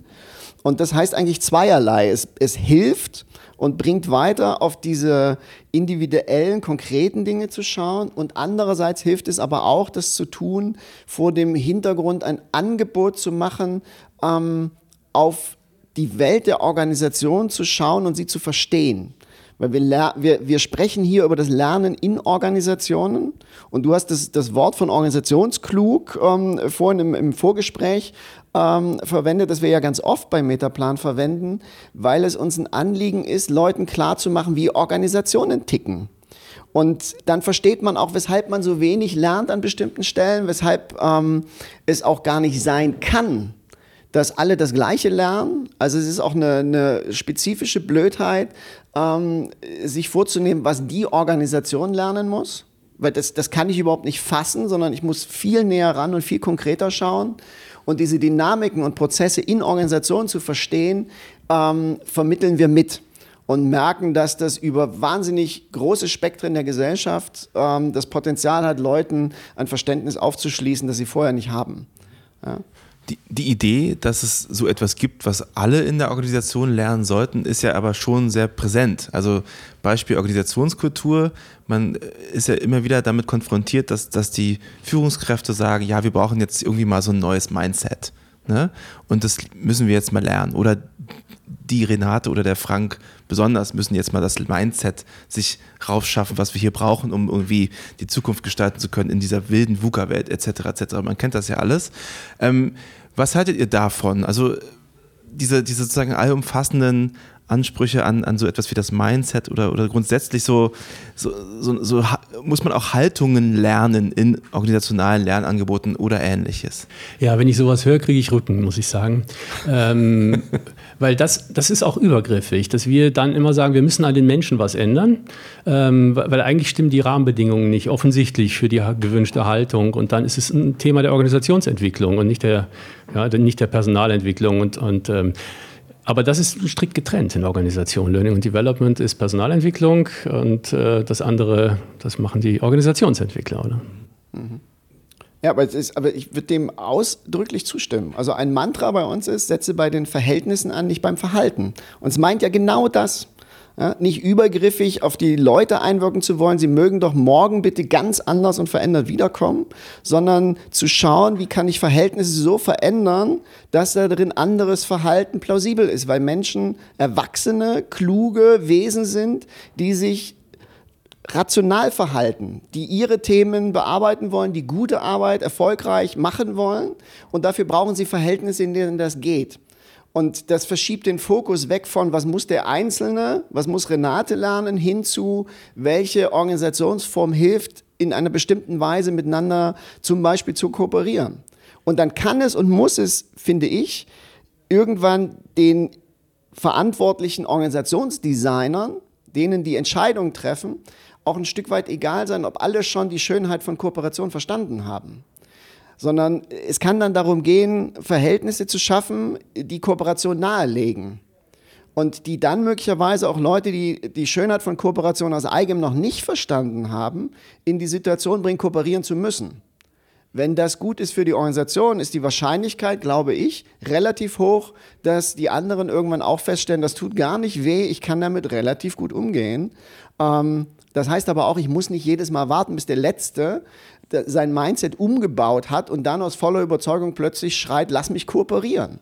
Und das heißt eigentlich zweierlei. Es, es hilft und bringt weiter, auf diese individuellen, konkreten Dinge zu schauen. Und andererseits hilft es aber auch, das zu tun, vor dem Hintergrund ein Angebot zu machen, ähm, auf die Welt der Organisation zu schauen und sie zu verstehen. Weil wir, wir, wir sprechen hier über das Lernen in Organisationen und du hast das, das Wort von organisationsklug ähm, vorhin im, im Vorgespräch ähm, verwendet, das wir ja ganz oft beim Metaplan verwenden, weil es uns ein Anliegen ist, Leuten klarzumachen, wie Organisationen ticken. Und dann versteht man auch, weshalb man so wenig lernt an bestimmten Stellen, weshalb ähm, es auch gar nicht sein kann, dass alle das Gleiche lernen. Also es ist auch eine, eine spezifische Blödheit, ähm, sich vorzunehmen, was die Organisation lernen muss. Weil das, das kann ich überhaupt nicht fassen, sondern ich muss viel näher ran und viel konkreter schauen. Und diese Dynamiken und Prozesse in Organisationen zu verstehen, ähm, vermitteln wir mit und merken, dass das über wahnsinnig große Spektren der Gesellschaft ähm, das Potenzial hat, Leuten ein Verständnis aufzuschließen, das sie vorher nicht haben. Ja. Die, die Idee, dass es so etwas gibt, was alle in der Organisation lernen sollten, ist ja aber schon sehr präsent. Also Beispiel Organisationskultur, man ist ja immer wieder damit konfrontiert, dass, dass die Führungskräfte sagen, ja, wir brauchen jetzt irgendwie mal so ein neues Mindset. Ne? Und das müssen wir jetzt mal lernen. Oder die Renate oder der Frank besonders müssen jetzt mal das Mindset sich raufschaffen, was wir hier brauchen, um irgendwie die Zukunft gestalten zu können in dieser wilden VUCA-Welt etc. etc. Man kennt das ja alles. Ähm, was haltet ihr davon? Also diese, diese sozusagen allumfassenden Ansprüche an, an so etwas wie das Mindset oder, oder grundsätzlich so, so, so, so muss man auch Haltungen lernen in organisationalen Lernangeboten oder ähnliches? Ja, wenn ich sowas höre, kriege ich Rücken, muss ich sagen. ähm, (laughs) weil das, das ist auch übergriffig, dass wir dann immer sagen, wir müssen an den Menschen was ändern, ähm, weil eigentlich stimmen die Rahmenbedingungen nicht offensichtlich für die gewünschte Haltung und dann ist es ein Thema der Organisationsentwicklung und nicht der, ja, nicht der Personalentwicklung und, und ähm, aber das ist strikt getrennt in Organisation. Learning und Development ist Personalentwicklung und äh, das andere, das machen die Organisationsentwickler, oder? Mhm. Ja, aber, ist, aber ich würde dem ausdrücklich zustimmen. Also ein Mantra bei uns ist, setze bei den Verhältnissen an, nicht beim Verhalten. Und es meint ja genau das. Ja, nicht übergriffig auf die Leute einwirken zu wollen, sie mögen doch morgen bitte ganz anders und verändert wiederkommen, sondern zu schauen, wie kann ich Verhältnisse so verändern, dass da drin anderes Verhalten plausibel ist, weil Menschen erwachsene, kluge Wesen sind, die sich rational verhalten, die ihre Themen bearbeiten wollen, die gute Arbeit erfolgreich machen wollen. Und dafür brauchen sie Verhältnisse, in denen das geht. Und das verschiebt den Fokus weg von, was muss der Einzelne, was muss Renate lernen, hin zu, welche Organisationsform hilft, in einer bestimmten Weise miteinander zum Beispiel zu kooperieren. Und dann kann es und muss es, finde ich, irgendwann den verantwortlichen Organisationsdesignern, denen die Entscheidungen treffen, auch ein Stück weit egal sein, ob alle schon die Schönheit von Kooperation verstanden haben sondern es kann dann darum gehen, Verhältnisse zu schaffen, die Kooperation nahelegen. Und die dann möglicherweise auch Leute, die die Schönheit von Kooperation aus eigenem noch nicht verstanden haben, in die Situation bringen, kooperieren zu müssen. Wenn das gut ist für die Organisation, ist die Wahrscheinlichkeit, glaube ich, relativ hoch, dass die anderen irgendwann auch feststellen, das tut gar nicht weh, ich kann damit relativ gut umgehen. Ähm, das heißt aber auch, ich muss nicht jedes Mal warten, bis der Letzte sein Mindset umgebaut hat und dann aus voller Überzeugung plötzlich schreit, lass mich kooperieren.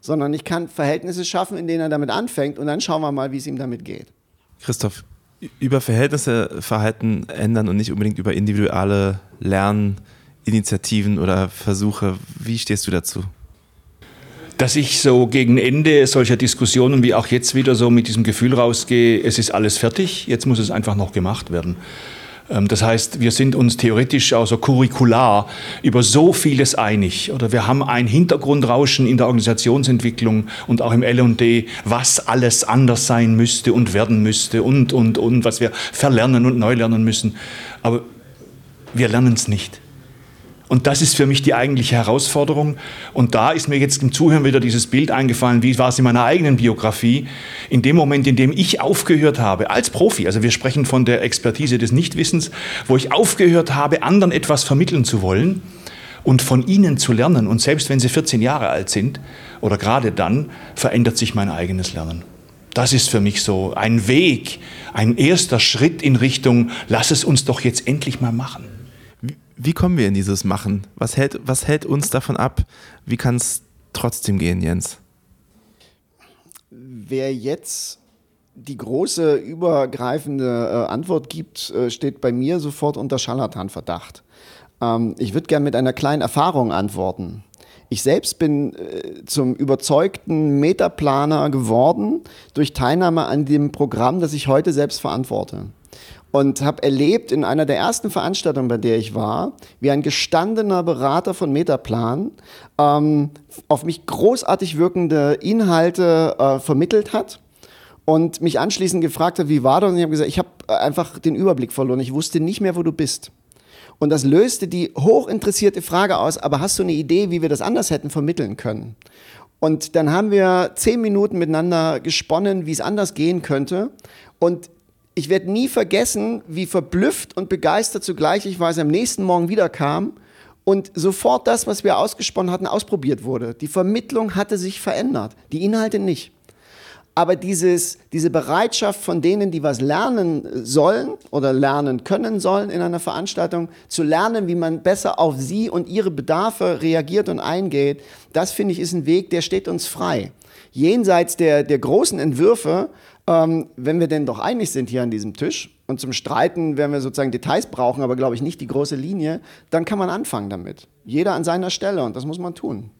Sondern ich kann Verhältnisse schaffen, in denen er damit anfängt und dann schauen wir mal, wie es ihm damit geht. Christoph, über Verhältnisse Verhalten ändern und nicht unbedingt über individuelle Lerninitiativen oder Versuche. Wie stehst du dazu? Dass ich so gegen Ende solcher Diskussionen wie auch jetzt wieder so mit diesem Gefühl rausgehe, es ist alles fertig, jetzt muss es einfach noch gemacht werden. Ähm, das heißt, wir sind uns theoretisch, also curricular, über so vieles einig. Oder wir haben ein Hintergrundrauschen in der Organisationsentwicklung und auch im L&D, was alles anders sein müsste und werden müsste und, und, und, was wir verlernen und neu lernen müssen. Aber wir lernen es nicht. Und das ist für mich die eigentliche Herausforderung. Und da ist mir jetzt im Zuhören wieder dieses Bild eingefallen, wie war es in meiner eigenen Biografie. In dem Moment, in dem ich aufgehört habe, als Profi, also wir sprechen von der Expertise des Nichtwissens, wo ich aufgehört habe, anderen etwas vermitteln zu wollen und von ihnen zu lernen. Und selbst wenn sie 14 Jahre alt sind oder gerade dann, verändert sich mein eigenes Lernen. Das ist für mich so ein Weg, ein erster Schritt in Richtung, lass es uns doch jetzt endlich mal machen. Wie kommen wir in dieses Machen? Was hält, was hält uns davon ab? Wie kann es trotzdem gehen, Jens? Wer jetzt die große übergreifende äh, Antwort gibt, äh, steht bei mir sofort unter Scharlatanverdacht. Ähm, ich würde gerne mit einer kleinen Erfahrung antworten. Ich selbst bin äh, zum überzeugten Metaplaner geworden durch Teilnahme an dem Programm, das ich heute selbst verantworte und habe erlebt in einer der ersten Veranstaltungen, bei der ich war, wie ein gestandener Berater von Metaplan ähm, auf mich großartig wirkende Inhalte äh, vermittelt hat und mich anschließend gefragt hat, wie war das? Und ich habe gesagt, ich habe einfach den Überblick verloren. Ich wusste nicht mehr, wo du bist. Und das löste die hochinteressierte Frage aus, aber hast du eine Idee, wie wir das anders hätten vermitteln können? Und dann haben wir zehn Minuten miteinander gesponnen, wie es anders gehen könnte. Und ich werde nie vergessen, wie verblüfft und begeistert zugleich ich war, als am nächsten Morgen wiederkam und sofort das, was wir ausgesponnen hatten, ausprobiert wurde. Die Vermittlung hatte sich verändert, die Inhalte nicht. Aber dieses, diese Bereitschaft von denen, die was lernen sollen oder lernen können sollen in einer Veranstaltung, zu lernen, wie man besser auf sie und ihre Bedarfe reagiert und eingeht, das finde ich ist ein Weg, der steht uns frei. Jenseits der, der großen Entwürfe, ähm, wenn wir denn doch einig sind hier an diesem Tisch und zum Streiten, wenn wir sozusagen Details brauchen, aber glaube ich nicht die große Linie, dann kann man anfangen damit. Jeder an seiner Stelle und das muss man tun.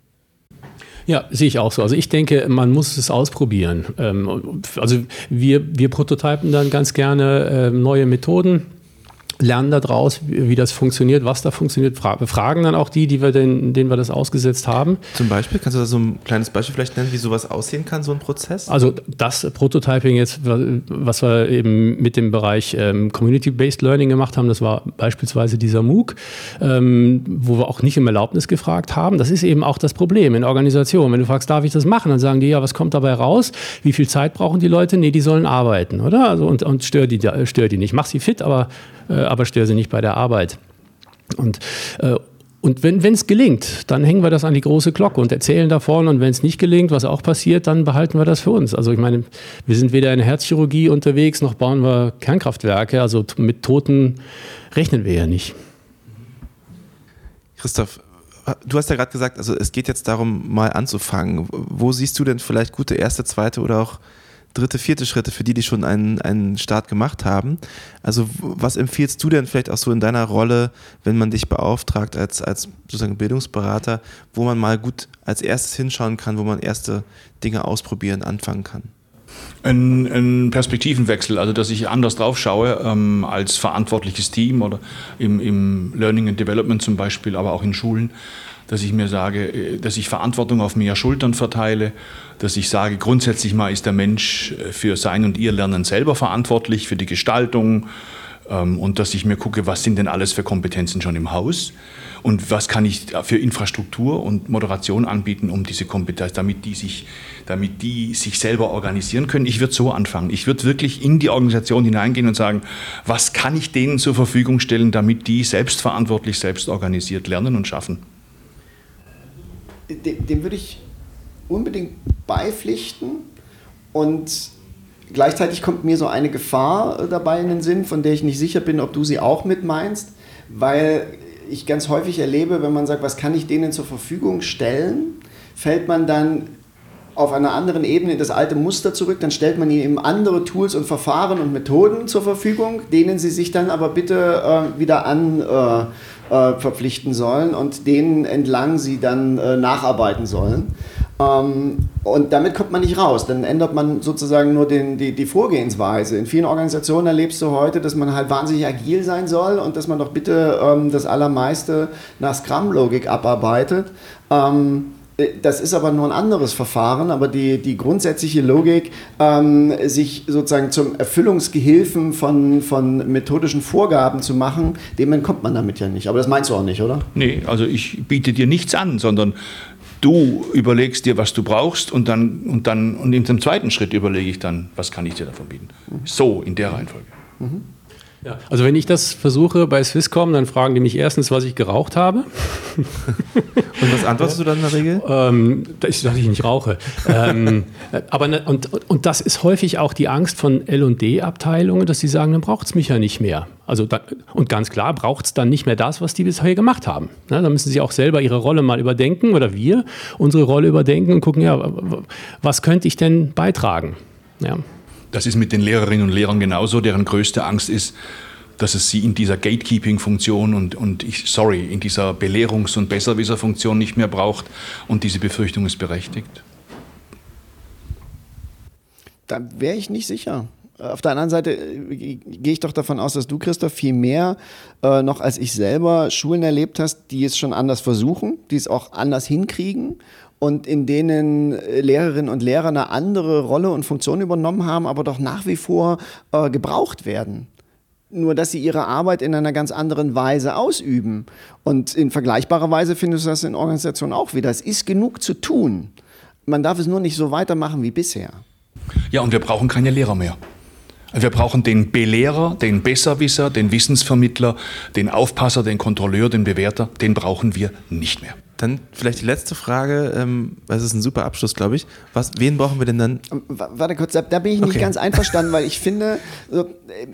Ja, sehe ich auch so. Also ich denke, man muss es ausprobieren. Ähm, also wir, wir prototypen dann ganz gerne ähm, neue Methoden lernen daraus, wie, wie das funktioniert, was da funktioniert, fra fragen dann auch die, die wir den, denen wir das ausgesetzt haben. Zum Beispiel, kannst du da so ein kleines Beispiel vielleicht nennen, wie sowas aussehen kann, so ein Prozess? Also das Prototyping jetzt, was wir eben mit dem Bereich ähm, Community-Based Learning gemacht haben, das war beispielsweise dieser MOOC, ähm, wo wir auch nicht um Erlaubnis gefragt haben. Das ist eben auch das Problem in Organisationen. Wenn du fragst, darf ich das machen, dann sagen die, ja, was kommt dabei raus? Wie viel Zeit brauchen die Leute? Nee, die sollen arbeiten, oder? Also und, und stör die, stör die nicht. Mach sie fit, aber äh, aber störe sie nicht bei der Arbeit. Und äh, und wenn es gelingt, dann hängen wir das an die große Glocke und erzählen davon. Und wenn es nicht gelingt, was auch passiert, dann behalten wir das für uns. Also ich meine, wir sind weder in Herzchirurgie unterwegs, noch bauen wir Kernkraftwerke. Also mit Toten rechnen wir ja nicht. Christoph, du hast ja gerade gesagt, also es geht jetzt darum, mal anzufangen. Wo siehst du denn vielleicht gute erste, zweite oder auch dritte, vierte Schritte für die, die schon einen, einen Start gemacht haben. Also was empfiehlst du denn vielleicht auch so in deiner Rolle, wenn man dich beauftragt als, als sozusagen Bildungsberater, wo man mal gut als erstes hinschauen kann, wo man erste Dinge ausprobieren, anfangen kann? Ein, ein, Perspektivenwechsel, also dass ich anders drauf schaue ähm, als verantwortliches Team oder im, im Learning and Development zum Beispiel, aber auch in Schulen dass ich mir sage, äh, dass ich Verantwortung auf mehr Schultern verteile, dass ich sage, grundsätzlich mal ist der Mensch äh, für sein und ihr Lernen selber verantwortlich, für die Gestaltung ähm, und dass ich mir gucke, was sind denn alles für Kompetenzen schon im Haus und was kann ich für Infrastruktur und Moderation anbieten, um diese Kompetenz, damit die sich, damit die sich selber organisieren können. Ich würde so anfangen. Ich würde wirklich in die Organisation hineingehen und sagen, was kann ich denen zur Verfügung stellen, damit die selbstverantwortlich, selbst organisiert lernen und schaffen dem, dem würde ich unbedingt beipflichten. Und gleichzeitig kommt mir so eine Gefahr dabei in den Sinn, von der ich nicht sicher bin, ob du sie auch mit meinst, weil ich ganz häufig erlebe, wenn man sagt, was kann ich denen zur Verfügung stellen, fällt man dann auf einer anderen Ebene in das alte Muster zurück, dann stellt man ihnen eben andere Tools und Verfahren und Methoden zur Verfügung, denen sie sich dann aber bitte äh, wieder an äh, äh, verpflichten sollen und denen entlang sie dann äh, nacharbeiten sollen. Ähm, und damit kommt man nicht raus. Dann ändert man sozusagen nur den, die, die Vorgehensweise. In vielen Organisationen erlebst du heute, dass man halt wahnsinnig agil sein soll und dass man doch bitte ähm, das Allermeiste nach Scrum-Logik abarbeitet. Ähm, äh, das ist aber nur ein anderes Verfahren, aber die, die grundsätzliche Logik, ähm, sich sozusagen zum Erfüllungsgehilfen von, von methodischen Vorgaben zu machen, dem entkommt man damit ja nicht. Aber das meinst du auch nicht, oder? Nee, also ich biete dir nichts an, sondern du überlegst dir, was du brauchst und dann und dann und in dem zweiten Schritt überlege ich dann, was kann ich dir davon bieten. Mhm. So in der Reihenfolge. Mhm. Ja, also wenn ich das versuche bei Swisscom, dann fragen die mich erstens, was ich geraucht habe. (laughs) Und was antwortest du dann in der Regel? Ähm, dass ich nicht rauche. ähm, (laughs) aber ne, und, und das ist häufig auch die Angst von L&D-Abteilungen, dass sie sagen, dann braucht es mich ja nicht mehr. Also da, und ganz klar braucht es dann nicht mehr das, was die bisher gemacht haben. Ja, da müssen sie auch selber ihre Rolle mal überdenken oder wir unsere Rolle überdenken und gucken, ja, was könnte ich denn beitragen? Ja. Das ist mit den Lehrerinnen und Lehrern genauso, deren größte Angst ist, dass es sie in dieser Gatekeeping-Funktion und, und ich, sorry, in dieser Belehrungs- und Besserwisser-Funktion nicht mehr braucht und diese Befürchtung ist berechtigt? Da wäre ich nicht sicher. Auf der anderen Seite äh, gehe ich doch davon aus, dass du, Christoph, viel mehr äh, noch als ich selber Schulen erlebt hast, die es schon anders versuchen, die es auch anders hinkriegen und in denen äh, Lehrerinnen und Lehrer eine andere Rolle und Funktion übernommen haben, aber doch nach wie vor äh, gebraucht werden. Nur, dass sie ihre Arbeit in einer ganz anderen Weise ausüben. Und in vergleichbarer Weise findest du das in Organisationen auch wieder. Es ist genug zu tun. Man darf es nur nicht so weitermachen wie bisher. Ja, und wir brauchen keine Lehrer mehr. Wir brauchen den Belehrer, den Besserwisser, den Wissensvermittler, den Aufpasser, den Kontrolleur, den Bewerter. Den brauchen wir nicht mehr. Dann vielleicht die letzte Frage, ähm, das ist ein super Abschluss, glaube ich. Was, wen brauchen wir denn dann? Warte kurz, da bin ich nicht okay. ganz einverstanden, weil ich finde,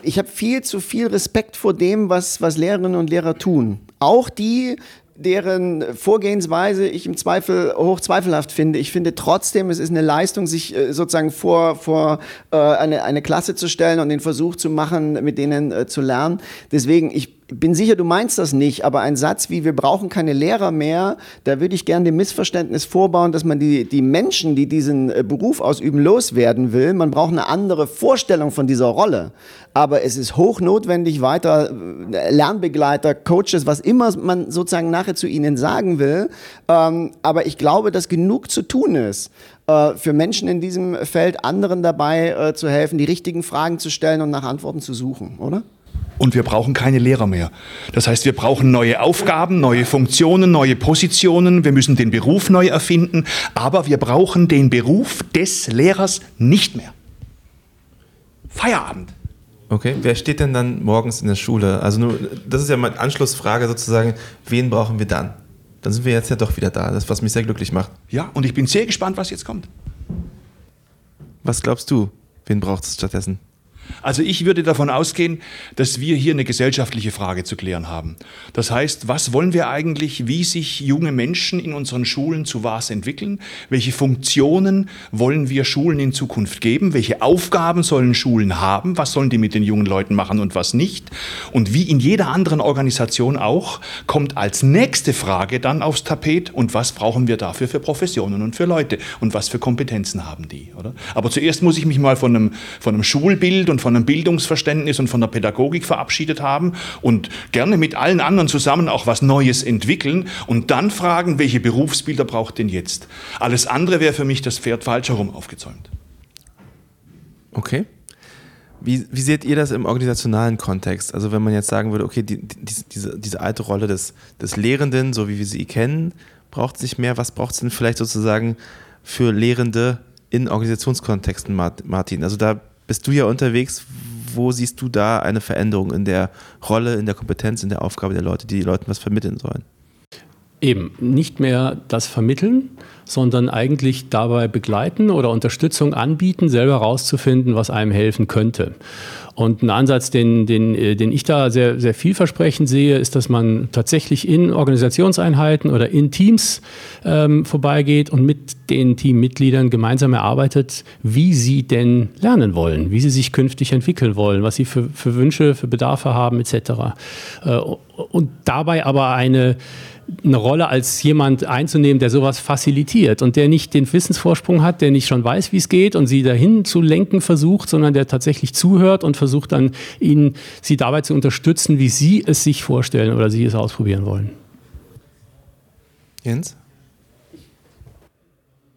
ich habe viel zu viel Respekt vor dem, was, was Lehrerinnen und Lehrer tun. Auch die, deren Vorgehensweise ich im Zweifel hochzweifelhaft finde. Ich finde trotzdem, es ist eine Leistung, sich äh, sozusagen vor, vor äh, eine, eine Klasse zu stellen und den Versuch zu machen, mit denen äh, zu lernen. Deswegen, ich bin sicher, du meinst das nicht, aber ein Satz wie wir brauchen keine Lehrer mehr, da würde ich gerne dem Missverständnis vorbauen, dass man die, die Menschen, die diesen äh, Beruf ausüben, loswerden will. Man braucht eine andere Vorstellung von dieser Rolle. Aber es ist hochnotwendig, weiter äh, Lernbegleiter, Coaches, was immer man sozusagen nachher zu ihnen sagen will. Ähm, aber ich glaube, dass genug zu tun ist äh, für Menschen in diesem Feld, anderen dabei zu helfen, die richtigen Fragen zu stellen und nach Antworten zu suchen, oder? Und wir brauchen keine Lehrer mehr. Das heißt, wir brauchen neue Aufgaben, neue Funktionen, neue Positionen, wir müssen den Beruf neu erfinden, aber wir brauchen den Beruf des Lehrers nicht mehr. Feierabend. Okay, wer steht denn dann morgens in der Schule? Also nur, das ist ja meine Anschlussfrage sozusagen, wen brauchen wir dann? Dann sind wir jetzt ja doch wieder da, das was mich sehr glücklich macht. Ja, und ich bin sehr gespannt, was jetzt kommt. Was glaubst du, wen braucht es stattdessen? Also ich würde davon ausgehen, dass wir hier eine gesellschaftliche Frage zu klären haben. Das heißt, was wollen wir eigentlich, wie sich junge Menschen in unseren Schulen zu was entwickeln? Welche Funktionen wollen wir Schulen in Zukunft geben? Welche Aufgaben sollen Schulen haben? Was sollen die mit den jungen Leuten machen und was nicht? Und wie in jeder anderen Organisation auch, kommt als nächste Frage dann aufs Tapet und was brauchen wir dafür für Professionen und für Leute? Und was für Kompetenzen haben die? Oder? Aber zuerst muss ich mich mal von einem, von einem Schulbild und von einem Bildungsverständnis und von der Pädagogik verabschiedet haben und gerne mit allen anderen zusammen auch was Neues entwickeln und dann fragen, welche Berufsbilder braucht denn jetzt? Alles andere wäre für mich das Pferd falsch herum aufgezäumt. Okay. Wie, wie, seht ihr das im organisationalen Kontext? Also wenn man jetzt sagen würde, okay, die, die, diese, diese alte Rolle des, des Lehrenden, so wie wir sie kennen, braucht es nicht mehr. Was braucht es denn vielleicht sozusagen für Lehrende in Organisationskontexten, Martin? Also da bist du ja unterwegs. Wo siehst du da eine Veränderung in der Rolle, in der Kompetenz, in der Aufgabe der Leute, die die Leuten was vermitteln sollen? Eben, nicht mehr das Vermitteln, sondern eigentlich dabei begleiten oder Unterstützung anbieten, selber herauszufinden, was einem helfen könnte. Und ein Ansatz, den, den, äh, den ich da sehr, sehr vielversprechend sehe, ist, dass man tatsächlich in Organisationseinheiten oder in Teams ähm, vorbeigeht und mit den Teammitgliedern gemeinsam erarbeitet, wie sie denn lernen wollen, wie sie sich künftig entwickeln wollen, was sie für, für Wünsche, für Bedarfe haben etc. Äh, und dabei aber eine eine Rolle als jemand einzunehmen, der sowas facilitiert und der nicht den Wissensvorsprung hat, der nicht schon weiß, wie es geht und sie dahin zu lenken versucht, sondern der tatsächlich zuhört und versucht dann ihnen sie dabei zu unterstützen, wie sie es sich vorstellen oder sie es ausprobieren wollen. Jens?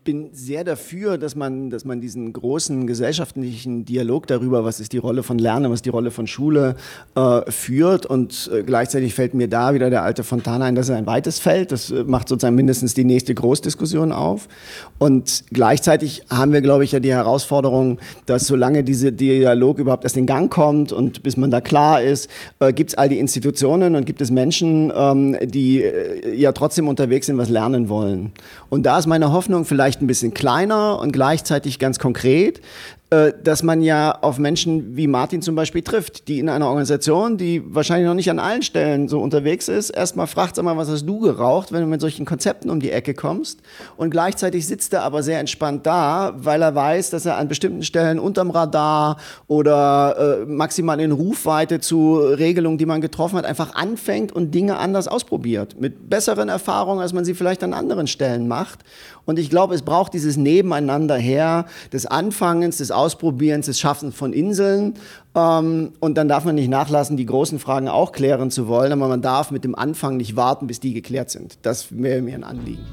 Bin sehr dafür, dass man, dass man diesen großen gesellschaftlichen Dialog darüber, was ist die Rolle von Lernen, was ist die Rolle von Schule, äh, führt. Und äh, gleichzeitig fällt mir da wieder der alte Fontana ein, dass er ein weites Feld. Das äh, macht sozusagen mindestens die nächste Großdiskussion auf. Und gleichzeitig haben wir, glaube ich, ja die Herausforderung, dass solange dieser Dialog überhaupt erst in Gang kommt und bis man da klar ist, äh, gibt es all die Institutionen und gibt es Menschen, ähm, die äh, ja trotzdem unterwegs sind, was lernen wollen. Und da ist meine Hoffnung vielleicht, vielleicht ein bisschen kleiner und gleichzeitig ganz konkret, äh, dass man ja auf Menschen wie Martin zum Beispiel trifft, die in einer Organisation, die wahrscheinlich noch nicht an allen Stellen so unterwegs ist, erstmal fragt, sag mal, was hast du geraucht, wenn du mit solchen Konzepten um die Ecke kommst? Und gleichzeitig sitzt er aber sehr entspannt da, weil er weiß, dass er an bestimmten Stellen unterm Radar oder äh, maximal in Rufweite zu Regelungen, die man getroffen hat, einfach anfängt und Dinge anders ausprobiert. Mit besseren Erfahrungen, als man sie vielleicht an anderen Stellen macht. Und ich glaube, es braucht dieses Nebeneinander her des Anfangens, des Ausprobierens, des Schaffens von Inseln. Ähm, und dann darf man nicht nachlassen, die großen Fragen auch klären zu wollen, aber man darf mit dem Anfang nicht warten, bis die geklärt sind. Das wäre mir ein Anliegen.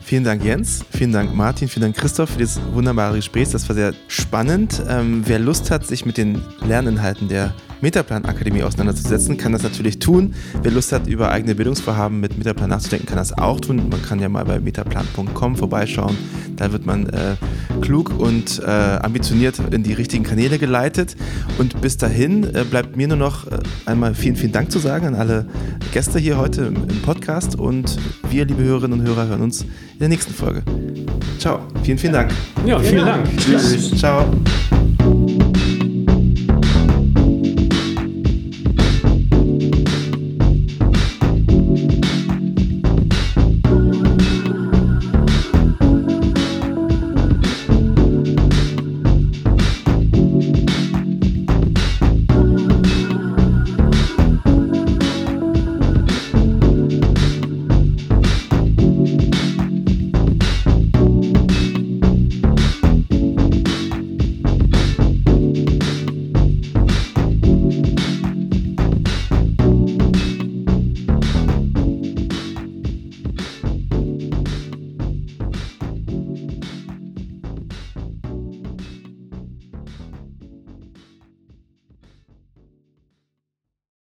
Vielen Dank, Jens. Vielen Dank, Martin. Vielen Dank, Christoph, für dieses wunderbare Gespräch. Das war sehr spannend. Ähm, wer Lust hat, sich mit den Lerninhalten der Metaplan Akademie auseinanderzusetzen, kann das natürlich tun. Wer Lust hat, über eigene Bildungsvorhaben mit Metaplan nachzudenken, kann das auch tun. Man kann ja mal bei metaplan.com vorbeischauen. Da wird man äh, klug und äh, ambitioniert in die richtigen Kanäle geleitet. Und bis dahin äh, bleibt mir nur noch äh, einmal vielen, vielen Dank zu sagen an alle Gäste hier heute im, im Podcast. Und wir, liebe Hörerinnen und Hörer, hören uns in der nächsten Folge. Ciao. Vielen, vielen Dank. Ja, vielen Dank. Tschüss. Ciao.